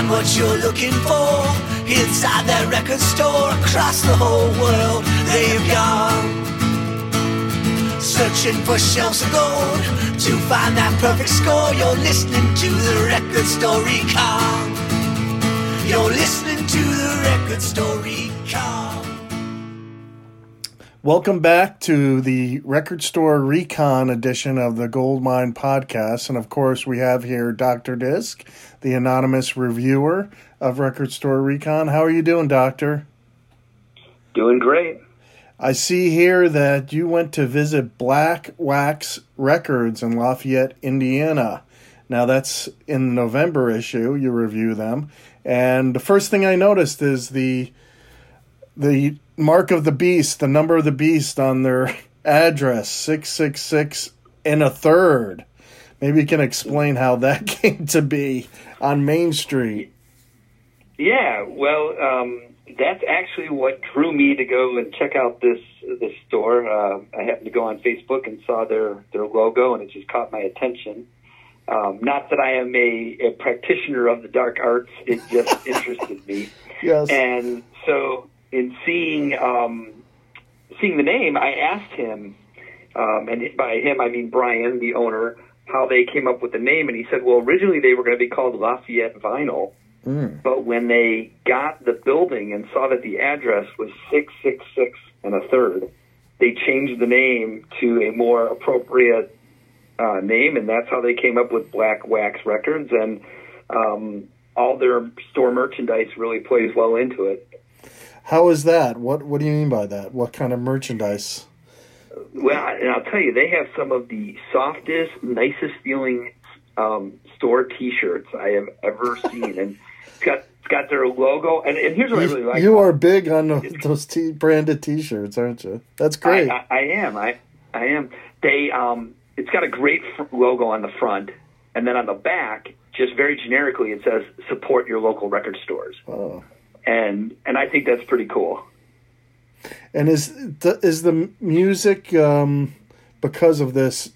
Find what you're looking for inside that record store across the whole world. They've gone searching for shelves of gold to find that perfect score. You're listening to the record store recon. You're listening to the record store recon. Welcome back to the Record Store Recon edition of the Goldmine Podcast. And of course, we have here Dr. Disc, the anonymous reviewer of Record Store Recon. How are you doing, Doctor? Doing great. I see here that you went to visit Black Wax Records in Lafayette, Indiana. Now, that's in the November issue, you review them. And the first thing I noticed is the the mark of the beast, the number of the beast on their address, 666 and a third. Maybe you can explain how that came to be on Main Street. Yeah, well, um, that's actually what drew me to go and check out this this store. Uh, I happened to go on Facebook and saw their their logo, and it just caught my attention. Um, not that I am a, a practitioner of the dark arts; it just interested me. Yes. And so, in seeing um, seeing the name, I asked him, um, and by him I mean Brian, the owner, how they came up with the name, and he said, "Well, originally they were going to be called Lafayette Vinyl." But when they got the building and saw that the address was 666 and a third, they changed the name to a more appropriate uh, name, and that's how they came up with Black Wax Records. And um, all their store merchandise really plays well into it. How is that? What What do you mean by that? What kind of merchandise? Well, and I'll tell you, they have some of the softest, nicest feeling um, store T-shirts I have ever seen, and it's got it's got their logo. And, and here's what I really like. you are big on the- those t- branded T-shirts, aren't you? That's great. I, I, I am. I I am. They um, it's got a great logo on the front, and then on the back, just very generically, it says "Support your local record stores." oh. And and I think that's pretty cool. And is the, is the music um, because of this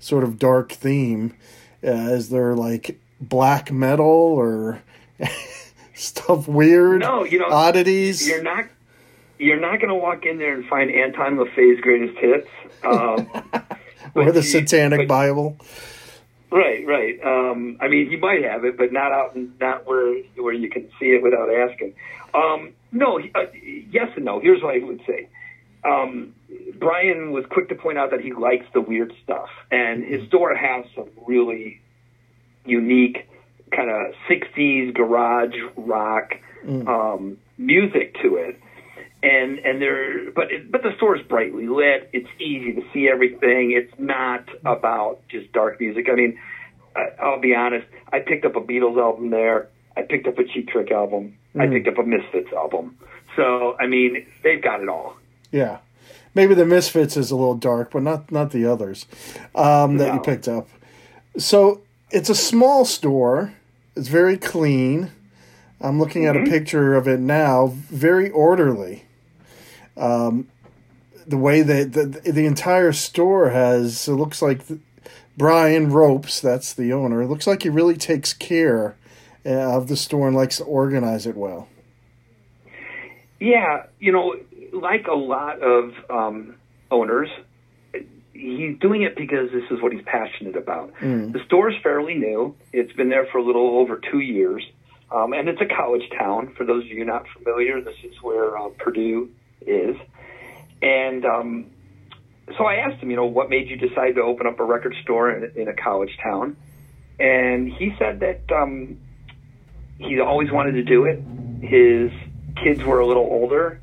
sort of dark theme? Uh, is there like black metal or stuff weird? No, you know, oddities. You're not you're not going to walk in there and find Anton LaVey's greatest hits. Um, or the you- Satanic but- Bible. Right, right. Um, I mean, he might have it, but not out, in not where where you can see it without asking. Um, no, uh, yes and no. Here's what I would say. Um, Brian was quick to point out that he likes the weird stuff, and his store has some really unique kind of '60s garage rock um, music to it and and there but it, but the store is brightly lit it's easy to see everything it's not about just dark music i mean I, i'll be honest i picked up a beatles album there i picked up a cheap trick album i picked up a misfits album so i mean they've got it all Yeah. maybe the Misfits is a little dark, but not not the others um, that you picked up. So it's a small store. It's very clean. I'm looking at a picture of it now. Very orderly. Um, the way that the, the entire store has it looks like the, Brian Ropes, that's the owner. It looks like he really takes care uh, of the store and likes to organize it well. Yeah, you know, like a lot of um, owners, he's doing it because this is what he's passionate about. The store is fairly new. It's been there for a little over two years, um, and it's a college town. For those of you not familiar, this is where uh, Purdue is. And um, so I asked him, you know, what made you decide to open up a record store in, in a college town? And he said that um, he always wanted to do it. His kids were a little older,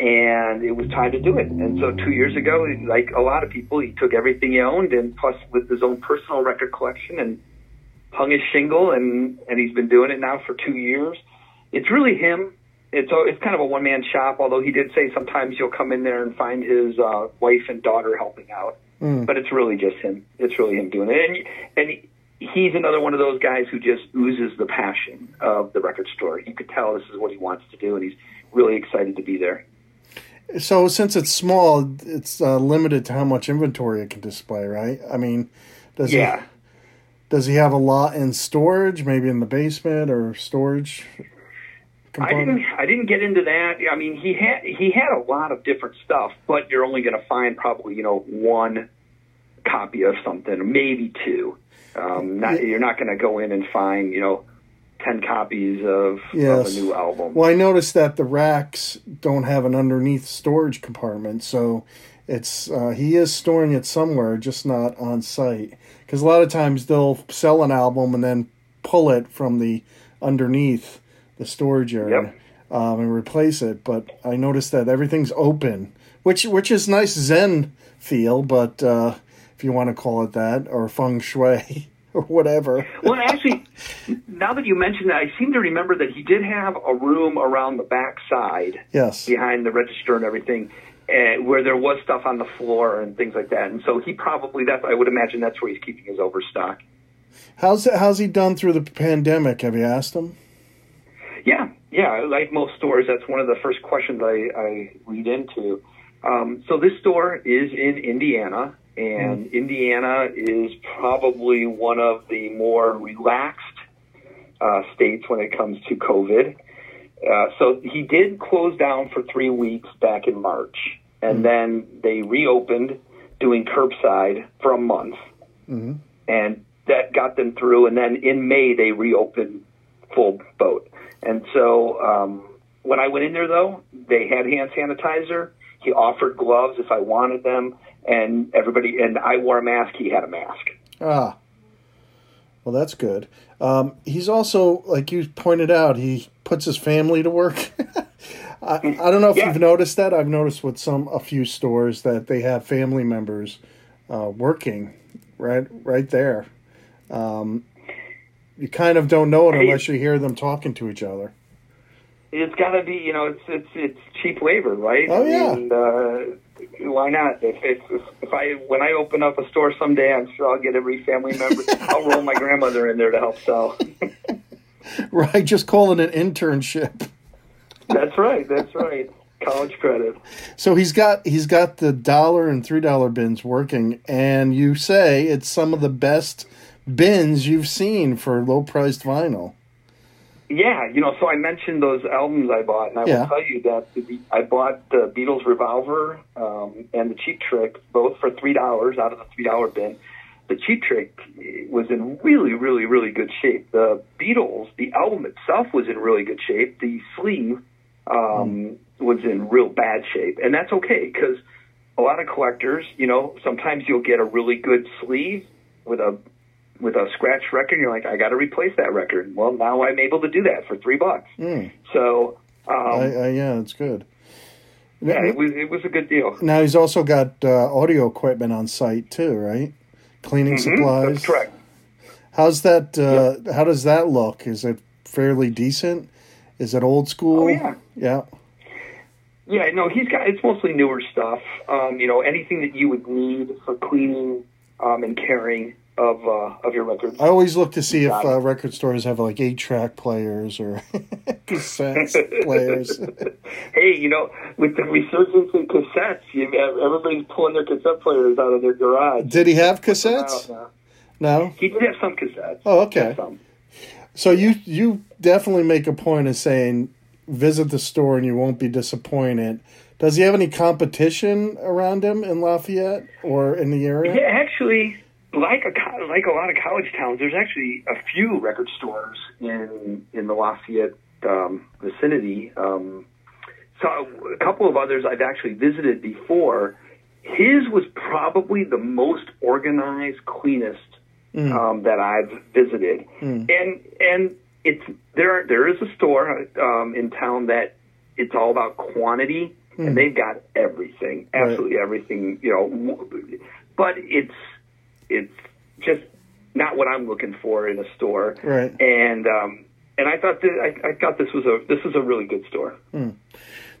and it was time to do it. And so two years ago, like a lot of people, he took everything he owned and plus with his own personal record collection and hung his shingle, and and he's been doing it now for two years. It's really him. It's a, it's kind of a one man shop. Although he did say sometimes you'll come in there and find his uh, wife and daughter helping out, but it's really just him. It's really him doing it, and and. He's another one of those guys who just oozes the passion of the record store. You could tell this is what he wants to do, and he's really excited to be there. So since it's small, it's uh, limited to how much inventory it can display, right? I mean, does Yeah. he does he have a lot in storage, maybe in the basement or storage I didn't. I didn't get into that. I mean, he had he had a lot of different stuff, but you're only going to find probably you know one copy of something, maybe two. Um, not, you're not going to go in and find you know ten copies of, Yes. of a new album. Well, I noticed that the racks don't have an underneath storage compartment, so it's uh, he is storing it somewhere, just not on site. Because a lot of times they'll sell an album and then pull it from the underneath the storage area Yep. um, and replace it. But I noticed that everything's open, which which is nice Zen feel, but uh, if you want to call it that, or feng shui or whatever. Well, actually, now that you mention that, I seem to remember that he did have a room around the back side. Yes. behind the register and everything, uh, where there was stuff on the floor and things like that. And so he probably that's I would imagine that's where he's keeping his overstock. How's how's he done through the pandemic? Have you asked him? Yeah. Like most stores, that's one of the first questions I, I read into. Um, so this store is in Indiana, and Indiana is probably one of the more relaxed uh, states when it comes to COVID. Uh, so he did close down for three weeks back in March, and then they reopened doing curbside for a month, and that got them through. And then in May they reopened full boat. And so um, when I went in there, though, they had hand sanitizer. He offered gloves if I wanted them, and everybody and I wore a mask. He had a mask. Ah, well, that's good. Um, he's also, like you pointed out, he puts his family to work. I, I don't know if Yeah. you've noticed that. I've noticed with some a few stores that they have family members uh, working right right there. Um, you kind of don't know it unless you hear them talking to each other. It's got to be, you know, it's it's it's cheap labor, right? Oh, yeah. And, uh, why not? If, if if I when I open up a store someday, I'm sure I'll get every family member. I'll roll my grandmother in there to help sell. Right, just call it an internship. that's right. That's right. College credit. So he's got he's got the dollar and three dollar bins working, and you say it's some of the best bins you've seen for low priced vinyl. Yeah, you know, so I mentioned those albums I bought, and I Yeah. will tell you that the, I bought the Beatles Revolver um, and the Cheap Trick both for three dollars out of the three dollar bin. The Cheap Trick was in really, really, really good shape. The Beatles, the album itself was in really good shape. The sleeve um, was in real bad shape, and that's okay because a lot of collectors, you know, sometimes you'll get a really good sleeve with a with a scratch record. You're like, I got to replace that record. Well, now I'm able to do that for three bucks. So, um, I, I, yeah, it's good. yeah, it was it was a good deal. Now he's also got uh, audio equipment on site too, right? Cleaning supplies. Mm-hmm. That's correct. How's that? Uh, How does that look? Is it fairly decent? Is it old school? Oh, yeah. Yeah. Yeah, no, he's got it's mostly newer stuff. Um, you know, anything that you would need for cleaning um, and caring of uh, of your records. I always look to see if Got uh, record stores have like eight track players or cassette players. Hey, you know, with the resurgence in cassettes, you, everybody's pulling their cassette players out of their garage. Did he have cassettes? now. No. He did have some cassettes. Oh, okay. So you you definitely make a point of saying visit the store and you won't be disappointed. Does he have any competition around him in Lafayette or in the area? Yeah, actually, like a co- like a lot of college towns, there's actually a few record stores in in the Lafayette um, vicinity. Um, so a couple of others I've actually visited before. His was probably the most organized, cleanest um, that I've visited, and and it's there. There is a store um, in town that it's all about quantity, and they've got everything, absolutely everything. You know, w- but it's it's just not what I'm looking for in a store. Right. And um, and I thought that I, I thought this was a this was a really good store.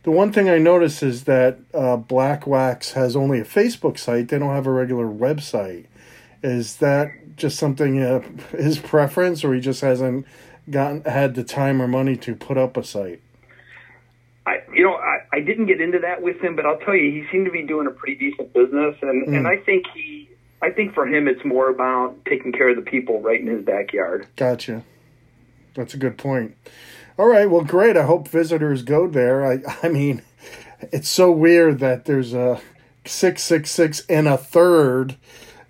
The one thing I noticed is that uh, Black Wax has only a Facebook site. They don't have a regular website. Is that just something uh, his preference, or he just hasn't gotten had the time or money to put up a site? I, you know, I, I didn't get into that with him, but I'll tell you, he seemed to be doing a pretty decent business, and and I think he, I think for him, it's more about taking care of the people right in his backyard. Gotcha. That's a good point. All right, well, great. I hope visitors go there. I, I mean, it's so weird that there's a six six six and a third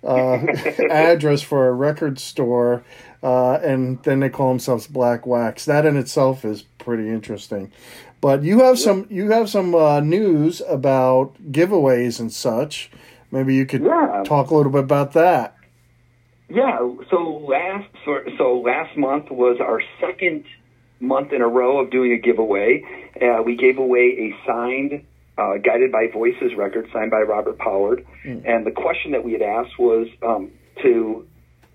uh, address for a record store, uh, and then they call themselves Black Wax. That in itself is pretty interesting. But you have some you have some uh, news about giveaways and such. Maybe you could Yeah. talk a little bit about that. Yeah. So last so, so last month was our second month in a row of doing a giveaway. Uh, we gave away a signed uh, Guided by Voices record signed by Robert Pollard, and the question that we had asked was um, to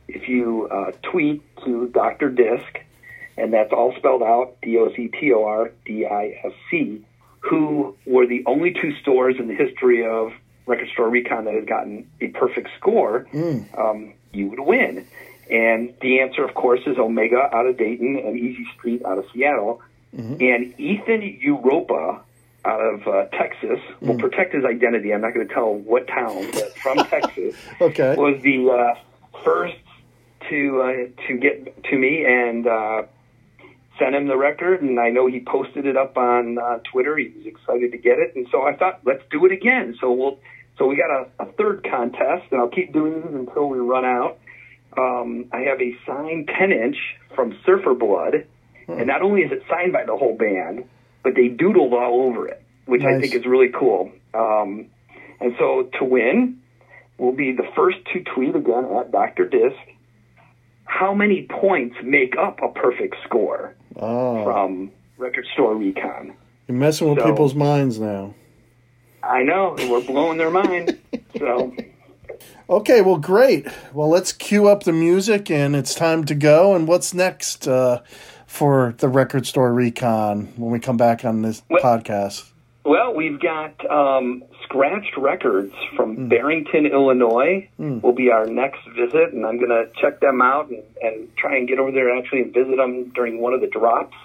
if you uh, tweet to Dr. Disc, and that's all spelled out D O C T O R D I S C, who were the only two stores in the history of Record Store Recon that had gotten a perfect score, um, you would win. And the answer, of course, is Omega out of Dayton and Easy Street out of Seattle. And Ethan Europa out of uh, Texas will protect his identity. I'm not going to tell what town, but from Texas Okay. was the uh, first to uh, to get to me and uh, sent him the record. And I know he posted it up on uh, Twitter. He was excited to get it, and so I thought, let's do it again. So we'll so we got a, a third contest, and I'll keep doing these until we run out. Um, I have a signed 10 inch from Surfer Blood, and not only is it signed by the whole band, but they doodled all over it, which I think is really cool. Um, and so to win, will be the first to tweet again at Dr. Disc. How many points make up a perfect score Oh, from Record Store Recon? you're messing with So- people's minds now. I know we're blowing their mind. So Okay, well, great. Well, let's cue up the music, and it's time to go. And what's next uh, for the record store recon when we come back on this Well- podcast? Well, we've got um, Scratched Records from Barrington, Illinois. Will be our next visit, and I'm going to check them out and, and try and get over there and actually and visit them during one of the drops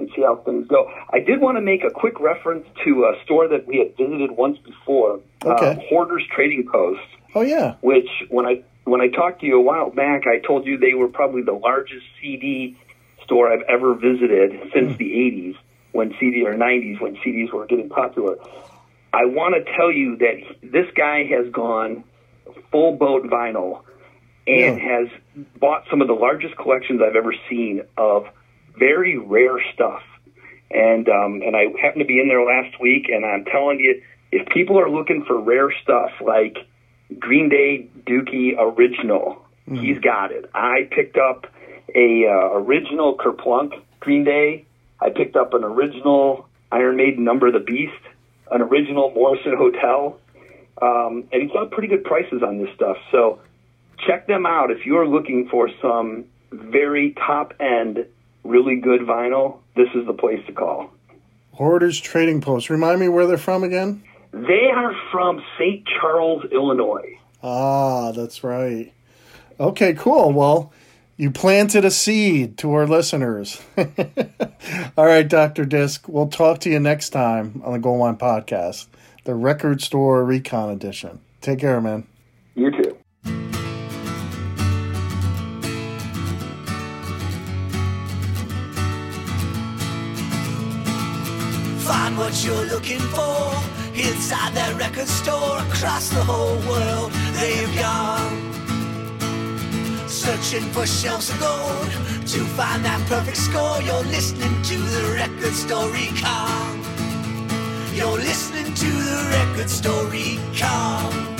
and see how things go. I did want to make a quick reference to a store that we had visited once before, uh, Okay. Hoarders Trading Post Oh yeah, which when I when I talked to you a while back, I told you they were probably the largest CD store I've ever visited since the '80s, when CD or '90s when CDs were getting popular. I want to tell you that this guy has gone full boat vinyl and Yeah. has bought some of the largest collections I've ever seen of very rare stuff. And um, and I happened to be in there last week, and I'm telling you, if people are looking for rare stuff like Green Day Dookie original, he's got it. I picked up a uh, original Kerplunk Green Day. I picked up an original Iron Maiden Number of the Beast, an original Morrison Hotel, um, and he's got pretty good prices on this stuff. So check them out if you're looking for some very top end, really good vinyl. This is the place to call. Hoarders Trading Post. Remind me where they're from again? They are from St. Charles, Illinois. Ah, that's right. Okay, cool. Well, you planted a seed to our listeners. All right, Dr. Disc, we'll talk to you next time on the Goldmine Podcast, the Record Store Recon Edition. Take care, man. What you're looking for inside that record store across the whole world. They've gone searching for shelves of gold to find that perfect score. You're listening to the record store recon. You're listening to the record store recon.